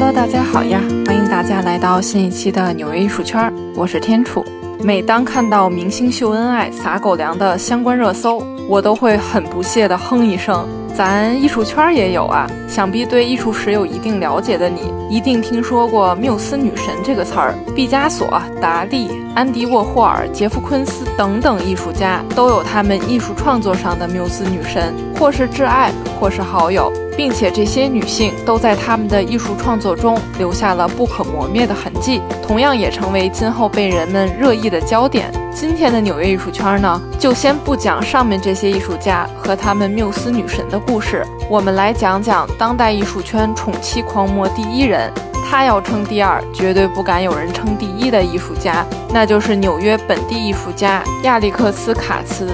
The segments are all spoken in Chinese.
Hello，大家好呀！欢迎大家来到新一期的纽约艺术圈，我是天楚。每当看到明星秀恩爱、撒狗粮的相关热搜，我都会很不屑地哼一声。咱艺术圈也有啊，想必对艺术史有一定了解的你，一定听说过缪斯女神这个词儿。毕加索、达利、安迪沃霍尔、杰夫昆斯等等艺术家都有他们艺术创作上的缪斯女神，或是挚爱，或是好友，并且这些女性都在他们的艺术创作中留下了不可磨灭的痕迹，同样也成为今后被人们热议的焦点。今天的纽约艺术圈呢，就先不讲上面这些艺术家和他们缪斯女神的故事，我们来讲讲当代艺术圈宠妻狂魔第一人，他要称第二，绝对不敢有人称第一的艺术家，那就是纽约本地艺术家亚历克斯·卡茨。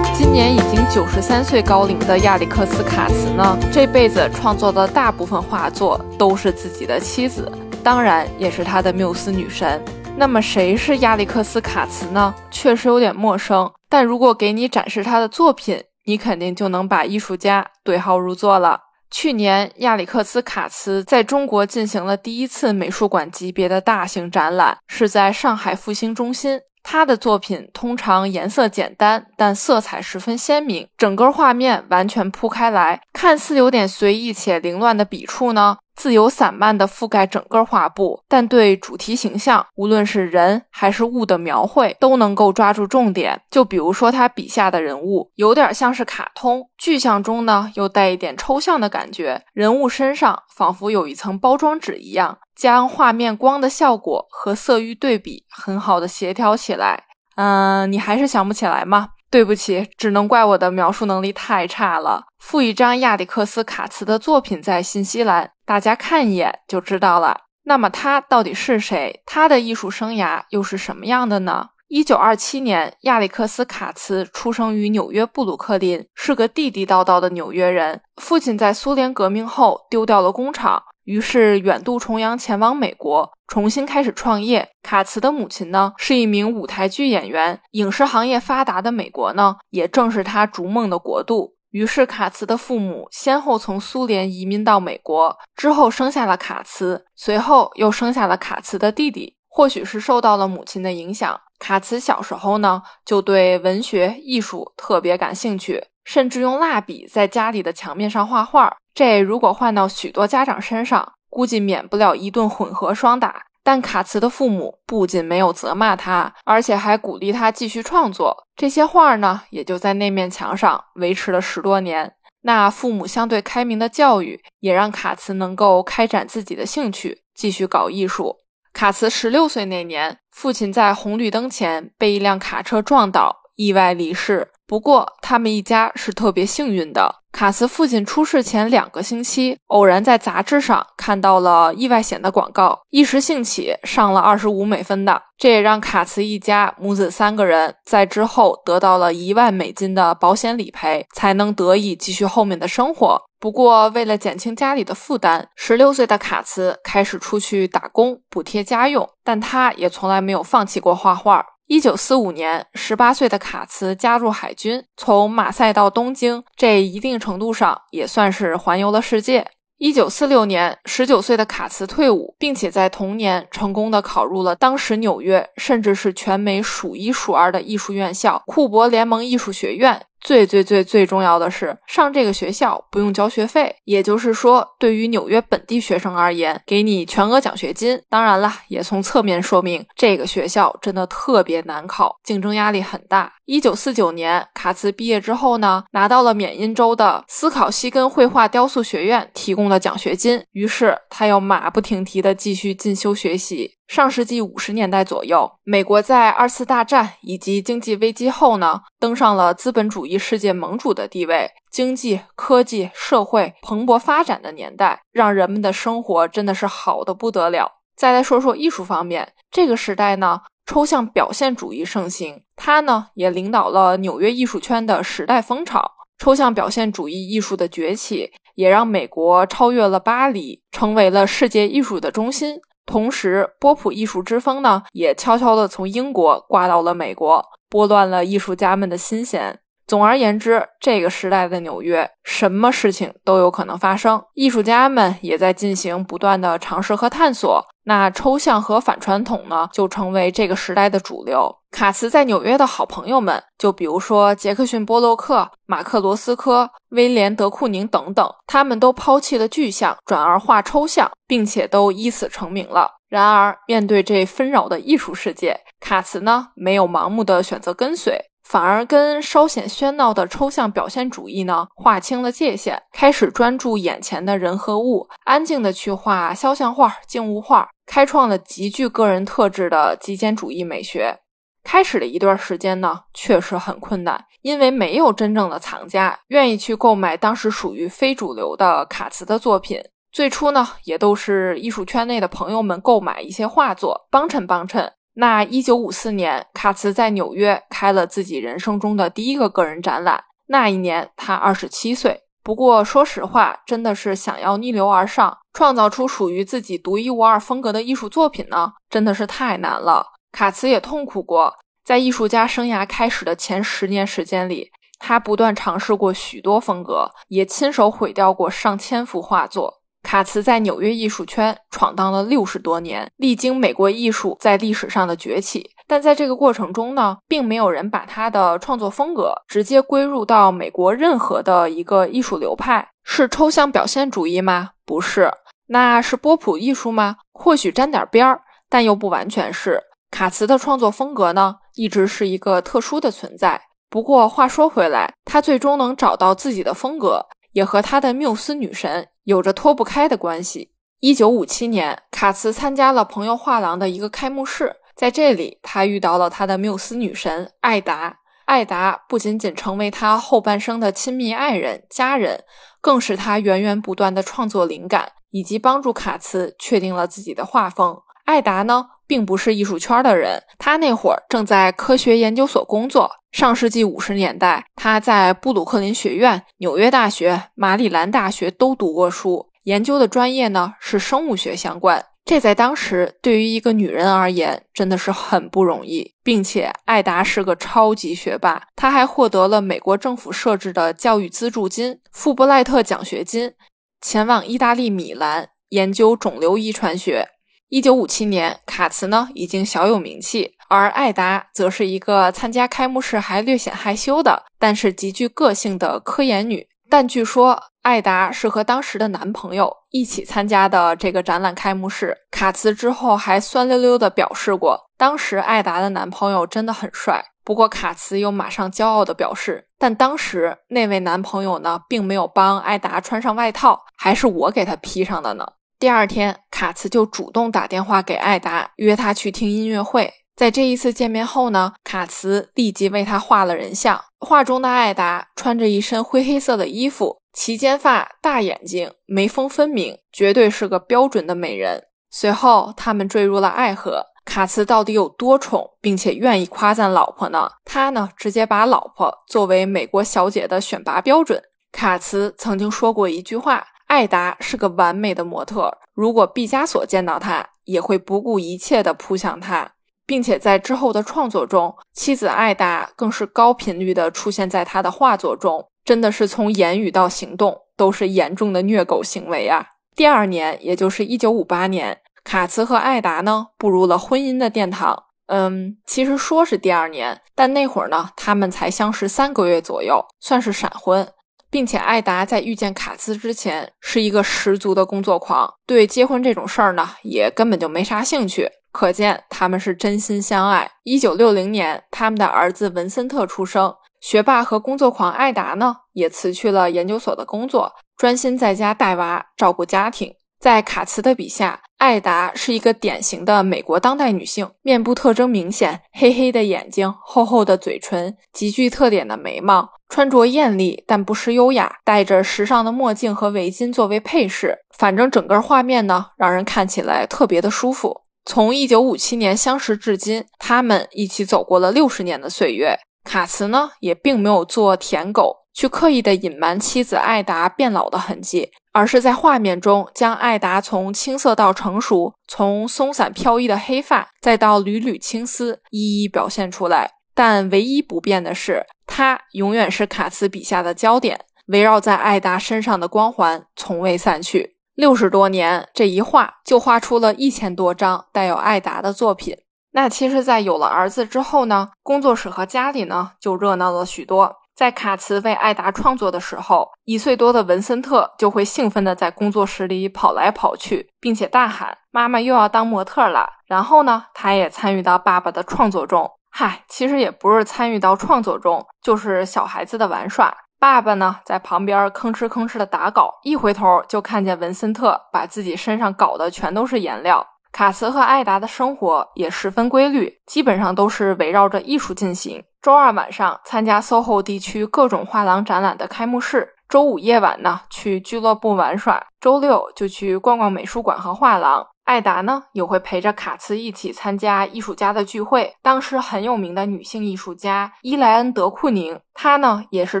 今年已经九十三岁高龄的亚历克斯·卡茨呢，这辈子创作的大部分画作都是自己的妻子，当然也是他的缪斯女神。那么谁是亚历克斯·卡茨呢？确实有点陌生，但如果给你展示他的作品，你肯定就能把艺术家对号入座了。去年，亚历克斯·卡茨在中国进行了第一次美术馆级别的大型展览，是在上海复兴中心。他的作品通常颜色简单，但色彩十分鲜明，整个画面完全铺开来，看似有点随意且凌乱的笔触呢。自由散漫地覆盖整个画布，但对主题形象，无论是人还是物的描绘，都能够抓住重点。就比如说他笔下的人物，有点像是卡通，具象中呢又带一点抽象的感觉，人物身上仿佛有一层包装纸一样，将画面光的效果和色域对比很好的协调起来。嗯，你还是想不起来吗？对不起，只能怪我的描述能力太差了。附一张亚历克斯·卡茨的作品在新西兰，大家看一眼就知道了。那么他到底是谁？他的艺术生涯又是什么样的呢？一九二七年，亚历克斯·卡茨出生于纽约布鲁克林，是个地地道道的纽约人。父亲在苏联革命后丢掉了工厂。于是远渡重洋前往美国，重新开始创业。卡茨的母亲呢，是一名舞台剧演员。影视行业发达的美国呢，也正是他逐梦的国度。于是卡茨的父母先后从苏联移民到美国，之后生下了卡茨，随后又生下了卡茨的弟弟。或许是受到了母亲的影响，卡茨小时候呢，就对文学艺术特别感兴趣，甚至用蜡笔在家里的墙面上画画。这如果换到许多家长身上，估计免不了一顿混合双打。但卡茨的父母不仅没有责骂他，而且还鼓励他继续创作。这些画呢，也就在那面墙上维持了十多年。那父母相对开明的教育，也让卡茨能够开展自己的兴趣，继续搞艺术。卡茨十六岁那年，父亲在红绿灯前被一辆卡车撞倒，意外离世。不过，他们一家是特别幸运的。卡茨父亲出事前两个星期，偶然在杂志上看到了意外险的广告，一时兴起上了二十五美分的。这也让卡茨一家母子三个人在之后得到了一万美金的保险理赔，才能得以继续后面的生活。不过，为了减轻家里的负担，十六岁的卡茨开始出去打工补贴家用，但他也从来没有放弃过画画。一九四五年，十八岁的卡茨加入海军，从马赛到东京，这一定程度上也算是环游了世界。一九四六年，十九岁的卡茨退伍，并且在同年成功的考入了当时纽约甚至是全美数一数二的艺术院校——库珀联盟艺术学院。最最最最重要的是，上这个学校不用交学费，也就是说，对于纽约本地学生而言，给你全额奖学金。当然了，也从侧面说明这个学校真的特别难考，竞争压力很大。一九四九年，卡茨毕业之后呢，拿到了缅因州的斯考西根绘画雕塑学院提供的奖学金，于是他又马不停蹄地继续进修学习。上世纪五十年代左右，美国在二次大战以及经济危机后呢，登上了资本主义世界盟主的地位，经济、科技、社会蓬勃发展的年代，让人们的生活真的是好的不得了。再来说说艺术方面，这个时代呢，抽象表现主义盛行，它呢也领导了纽约艺术圈的时代风潮。抽象表现主义艺术的崛起，也让美国超越了巴黎，成为了世界艺术的中心。同时，波普艺术之风呢，也悄悄地从英国刮到了美国，拨乱了艺术家们的心弦。总而言之，这个时代的纽约，什么事情都有可能发生。艺术家们也在进行不断的尝试和探索。那抽象和反传统呢，就成为这个时代的主流。卡茨在纽约的好朋友们，就比如说杰克逊·波洛克、马克·罗斯科、威廉·德库宁等等，他们都抛弃了具象，转而画抽象，并且都以此成名了。然而，面对这纷扰的艺术世界，卡茨呢，没有盲目的选择跟随。反而跟稍显喧闹的抽象表现主义呢划清了界限，开始专注眼前的人和物，安静的去画肖像画、静物画，开创了极具个人特质的极简主义美学。开始的一段时间呢，确实很困难，因为没有真正的藏家愿意去购买当时属于非主流的卡茨的作品。最初呢，也都是艺术圈内的朋友们购买一些画作，帮衬帮衬。那一九五四年，卡茨在纽约开了自己人生中的第一个个人展览。那一年他二十七岁。不过说实话，真的是想要逆流而上，创造出属于自己独一无二风格的艺术作品呢，真的是太难了。卡茨也痛苦过，在艺术家生涯开始的前十年时间里，他不断尝试过许多风格，也亲手毁掉过上千幅画作。卡茨在纽约艺术圈闯荡了六十多年，历经美国艺术在历史上的崛起，但在这个过程中呢，并没有人把他的创作风格直接归入到美国任何的一个艺术流派。是抽象表现主义吗？不是。那是波普艺术吗？或许沾点边儿，但又不完全是。卡茨的创作风格呢，一直是一个特殊的存在。不过话说回来，他最终能找到自己的风格。也和他的缪斯女神有着脱不开的关系。一九五七年，卡茨参加了朋友画廊的一个开幕式，在这里，他遇到了他的缪斯女神艾达。艾达不仅仅成为他后半生的亲密爱人、家人，更是他源源不断的创作灵感，以及帮助卡茨确定了自己的画风。艾达呢？并不是艺术圈的人，他那会儿正在科学研究所工作。上世纪五十年代，他在布鲁克林学院、纽约大学、马里兰大学都读过书，研究的专业呢是生物学相关。这在当时对于一个女人而言真的是很不容易，并且艾达是个超级学霸，他还获得了美国政府设置的教育资助金——富布赖特奖学金，前往意大利米兰研究肿瘤遗传学。一九五七年，卡茨呢已经小有名气，而艾达则是一个参加开幕式还略显害羞的，但是极具个性的科研女。但据说艾达是和当时的男朋友一起参加的这个展览开幕式。卡茨之后还酸溜溜地表示过，当时艾达的男朋友真的很帅。不过卡茨又马上骄傲地表示，但当时那位男朋友呢，并没有帮艾达穿上外套，还是我给他披上的呢。第二天，卡茨就主动打电话给艾达，约他去听音乐会。在这一次见面后呢，卡茨立即为他画了人像。画中的艾达穿着一身灰黑色的衣服，齐肩发，大眼睛，眉峰分明，绝对是个标准的美人。随后，他们坠入了爱河。卡茨到底有多宠，并且愿意夸赞老婆呢？他呢，直接把老婆作为美国小姐的选拔标准。卡茨曾经说过一句话。艾达是个完美的模特，如果毕加索见到他，也会不顾一切地扑向他，并且在之后的创作中，妻子艾达更是高频率地出现在他的画作中，真的是从言语到行动都是严重的虐狗行为啊！第二年，也就是一九五八年，卡茨和艾达呢步入了婚姻的殿堂。嗯，其实说是第二年，但那会儿呢，他们才相识三个月左右，算是闪婚。并且艾达在遇见卡兹之前是一个十足的工作狂，对结婚这种事儿呢也根本就没啥兴趣。可见他们是真心相爱。一九六零年，他们的儿子文森特出生。学霸和工作狂艾达呢也辞去了研究所的工作，专心在家带娃、照顾家庭。在卡茨的笔下，艾达是一个典型的美国当代女性，面部特征明显，黑黑的眼睛，厚厚的嘴唇，极具特点的眉毛，穿着艳丽但不失优雅，戴着时尚的墨镜和围巾作为配饰。反正整个画面呢，让人看起来特别的舒服。从一九五七年相识至今，他们一起走过了六十年的岁月。卡茨呢，也并没有做舔狗。去刻意的隐瞒妻子艾达变老的痕迹，而是在画面中将艾达从青涩到成熟，从松散飘逸的黑发，再到缕缕青丝，一一表现出来。但唯一不变的是，他永远是卡茨笔下的焦点，围绕在艾达身上的光环从未散去。六十多年，这一画就画出了一千多张带有艾达的作品。那其实，在有了儿子之后呢，工作室和家里呢就热闹了许多。在卡茨为艾达创作的时候，一岁多的文森特就会兴奋地在工作室里跑来跑去，并且大喊：“妈妈又要当模特了！”然后呢，他也参与到爸爸的创作中。嗨，其实也不是参与到创作中，就是小孩子的玩耍。爸爸呢，在旁边吭哧吭哧的打稿，一回头就看见文森特把自己身上搞的全都是颜料。卡茨和艾达的生活也十分规律，基本上都是围绕着艺术进行。周二晚上参加 SOHO 地区各种画廊展览的开幕式，周五夜晚呢去俱乐部玩耍，周六就去逛逛美术馆和画廊。艾达呢也会陪着卡茨一起参加艺术家的聚会。当时很有名的女性艺术家伊莱恩·德库宁，她呢也是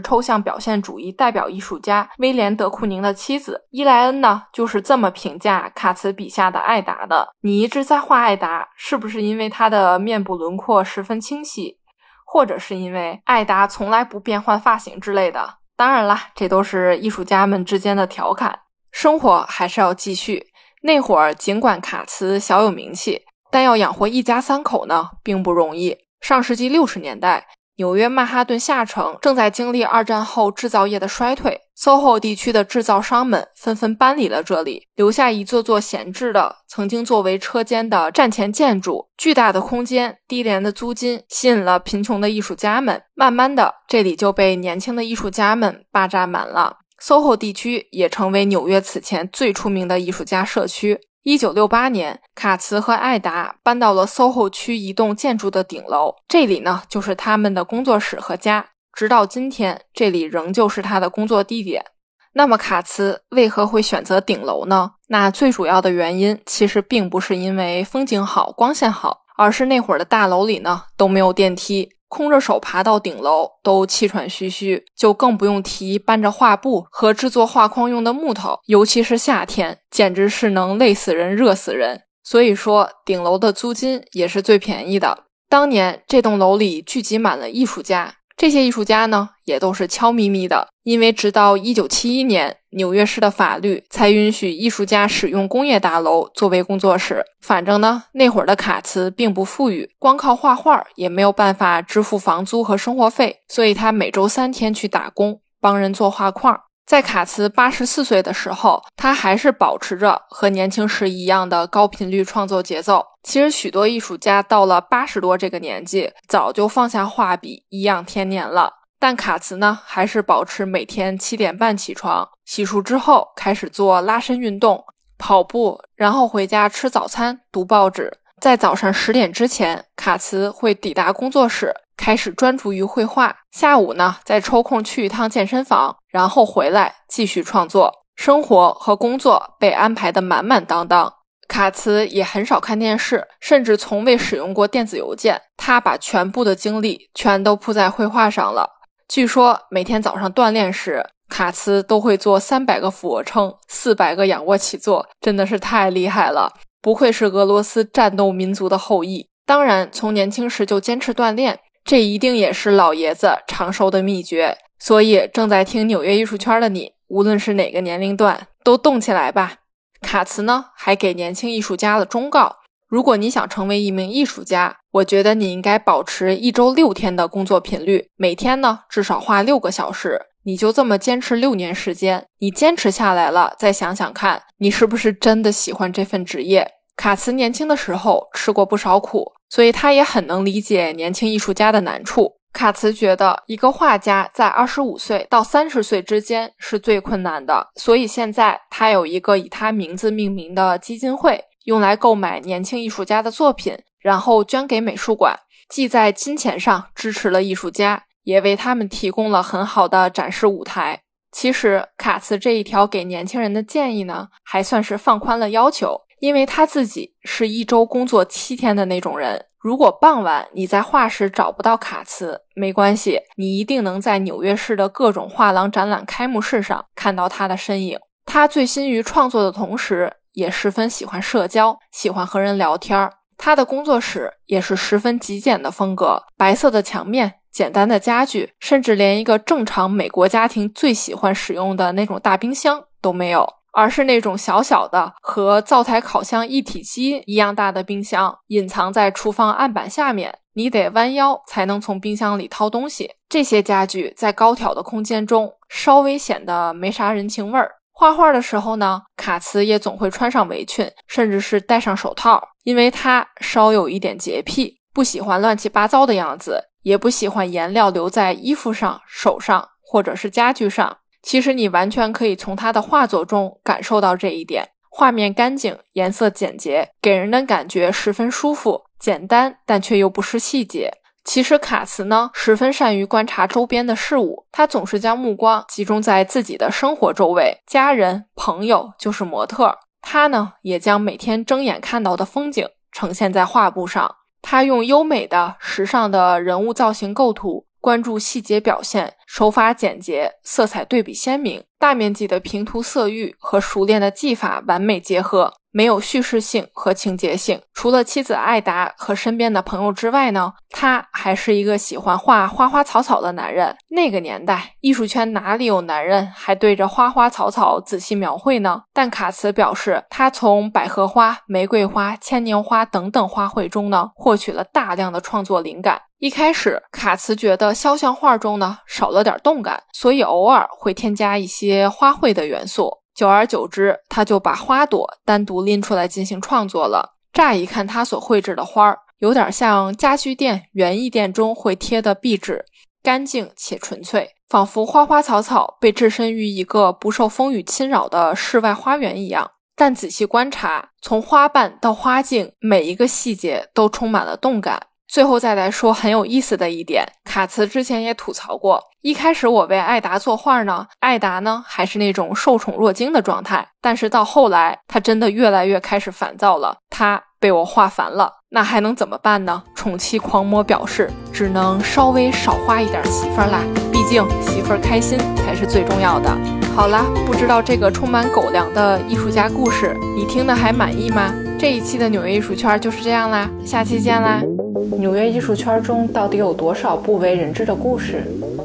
抽象表现主义代表艺术家威廉·德库宁的妻子。伊莱恩呢就是这么评价卡茨笔下的艾达的：“你一直在画艾达，是不是因为她的面部轮廓十分清晰，或者是因为艾达从来不变换发型之类的？”当然啦，这都是艺术家们之间的调侃。生活还是要继续。那会儿，尽管卡茨小有名气，但要养活一家三口呢，并不容易。上世纪六十年代，纽约曼哈顿下城正在经历二战后制造业的衰退，SOHO 地区的制造商们纷纷搬离了这里，留下一座座闲置的、曾经作为车间的站前建筑。巨大的空间、低廉的租金吸引了贫穷的艺术家们，慢慢的，这里就被年轻的艺术家们霸占满了。SOHO 地区也成为纽约此前最出名的艺术家社区。一九六八年，卡茨和艾达搬到了 SOHO 区一栋建筑的顶楼，这里呢就是他们的工作室和家。直到今天，这里仍旧是他的工作地点。那么，卡茨为何会选择顶楼呢？那最主要的原因其实并不是因为风景好、光线好，而是那会儿的大楼里呢都没有电梯。空着手爬到顶楼都气喘吁吁，就更不用提搬着画布和制作画框用的木头，尤其是夏天，简直是能累死人、热死人。所以说，顶楼的租金也是最便宜的。当年这栋楼里聚集满了艺术家。这些艺术家呢，也都是悄咪咪的，因为直到一九七一年，纽约市的法律才允许艺术家使用工业大楼作为工作室。反正呢，那会儿的卡茨并不富裕，光靠画画也没有办法支付房租和生活费，所以他每周三天去打工，帮人做画框。在卡茨八十四岁的时候，他还是保持着和年轻时一样的高频率创作节奏。其实，许多艺术家到了八十多这个年纪，早就放下画笔，颐养天年了。但卡茨呢，还是保持每天七点半起床，洗漱之后开始做拉伸运动，跑步，然后回家吃早餐，读报纸。在早上十点之前，卡茨会抵达工作室。开始专注于绘画，下午呢再抽空去一趟健身房，然后回来继续创作。生活和工作被安排的满满当当。卡茨也很少看电视，甚至从未使用过电子邮件。他把全部的精力全都扑在绘画上了。据说每天早上锻炼时，卡茨都会做三百个俯卧撑，四百个仰卧起坐，真的是太厉害了！不愧是俄罗斯战斗民族的后裔。当然，从年轻时就坚持锻炼。这一定也是老爷子长寿的秘诀，所以正在听纽约艺术圈的你，无论是哪个年龄段，都动起来吧。卡茨呢，还给年轻艺术家的忠告：如果你想成为一名艺术家，我觉得你应该保持一周六天的工作频率，每天呢至少画六个小时。你就这么坚持六年时间，你坚持下来了，再想想看，你是不是真的喜欢这份职业？卡茨年轻的时候吃过不少苦。所以他也很能理解年轻艺术家的难处。卡茨觉得，一个画家在二十五岁到三十岁之间是最困难的。所以现在他有一个以他名字命名的基金会，用来购买年轻艺术家的作品，然后捐给美术馆，既在金钱上支持了艺术家，也为他们提供了很好的展示舞台。其实，卡茨这一条给年轻人的建议呢，还算是放宽了要求。因为他自己是一周工作七天的那种人，如果傍晚你在画室找不到卡茨，没关系，你一定能在纽约市的各种画廊展览开幕式上看到他的身影。他醉心于创作的同时，也十分喜欢社交，喜欢和人聊天儿。他的工作室也是十分极简的风格，白色的墙面，简单的家具，甚至连一个正常美国家庭最喜欢使用的那种大冰箱都没有，而是那种小小的和灶台烤箱一体机一样大的冰箱，隐藏在厨房案板下面，你得弯腰才能从冰箱里掏东西。这些家具在高挑的空间中稍微显得没啥人情味儿。画画的时候呢，卡茨也总会穿上围裙，甚至是戴上手套，因为他稍有一点洁癖，不喜欢乱七八糟的样子，也不喜欢颜料留在衣服上、手上或者是家具上。其实你完全可以从他的画作中感受到这一点：画面干净，颜色简洁，给人的感觉十分舒服，简单但却又不失细节。其实卡茨呢，十分善于观察周边的事物，他总是将目光集中在自己的生活周围，家人、朋友就是模特。他呢，也将每天睁眼看到的风景呈现在画布上。他用优美的、时尚的人物造型构图，关注细节表现，手法简洁，色彩对比鲜明，大面积的平涂色域和熟练的技法完美结合。没有叙事性和情节性。除了妻子艾达和身边的朋友之外呢，他还是一个喜欢画花花草草的男人。那个年代，艺术圈哪里有男人还对着花花草草仔细描绘呢？但卡茨表示，他从百合花、玫瑰花、牵牛花等等花卉中呢，获取了大量的创作灵感。一开始，卡茨觉得肖像画中呢少了点动感，所以偶尔会添加一些些花卉的元素。久而久之，他就把花朵单独拎出来进行创作了。乍一看，他所绘制的花儿有点像家居店、园艺店中会贴的壁纸，干净且纯粹，仿佛花花草草被置身于一个不受风雨侵扰的室外花园一样。但仔细观察，从花瓣到花茎，每一个细节都充满了动感。最后再来说很有意思的一点，卡茨之前也吐槽过，一开始我为艾达作画呢，艾达呢还是那种受宠若惊的状态，但是到后来，他真的越来越开始烦躁了，他被我画烦了，那还能怎么办呢？宠妻狂魔表示，只能稍微少花一点媳妇儿啦，毕竟媳妇儿开心才是最重要的。好啦，不知道这个充满狗粮的艺术家故事，你听的还满意吗？这一期的纽约艺术圈就是这样啦，下期见啦！纽约艺术圈中到底有多少不为人知的故事？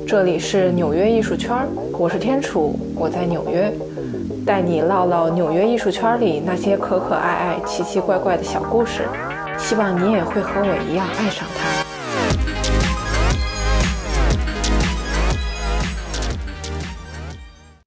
这里是纽约艺术圈，我是天楚，我在纽约，带你唠唠纽约艺术圈里那些可可爱爱、奇奇怪怪的小故事。希望你也会和我一样爱上它。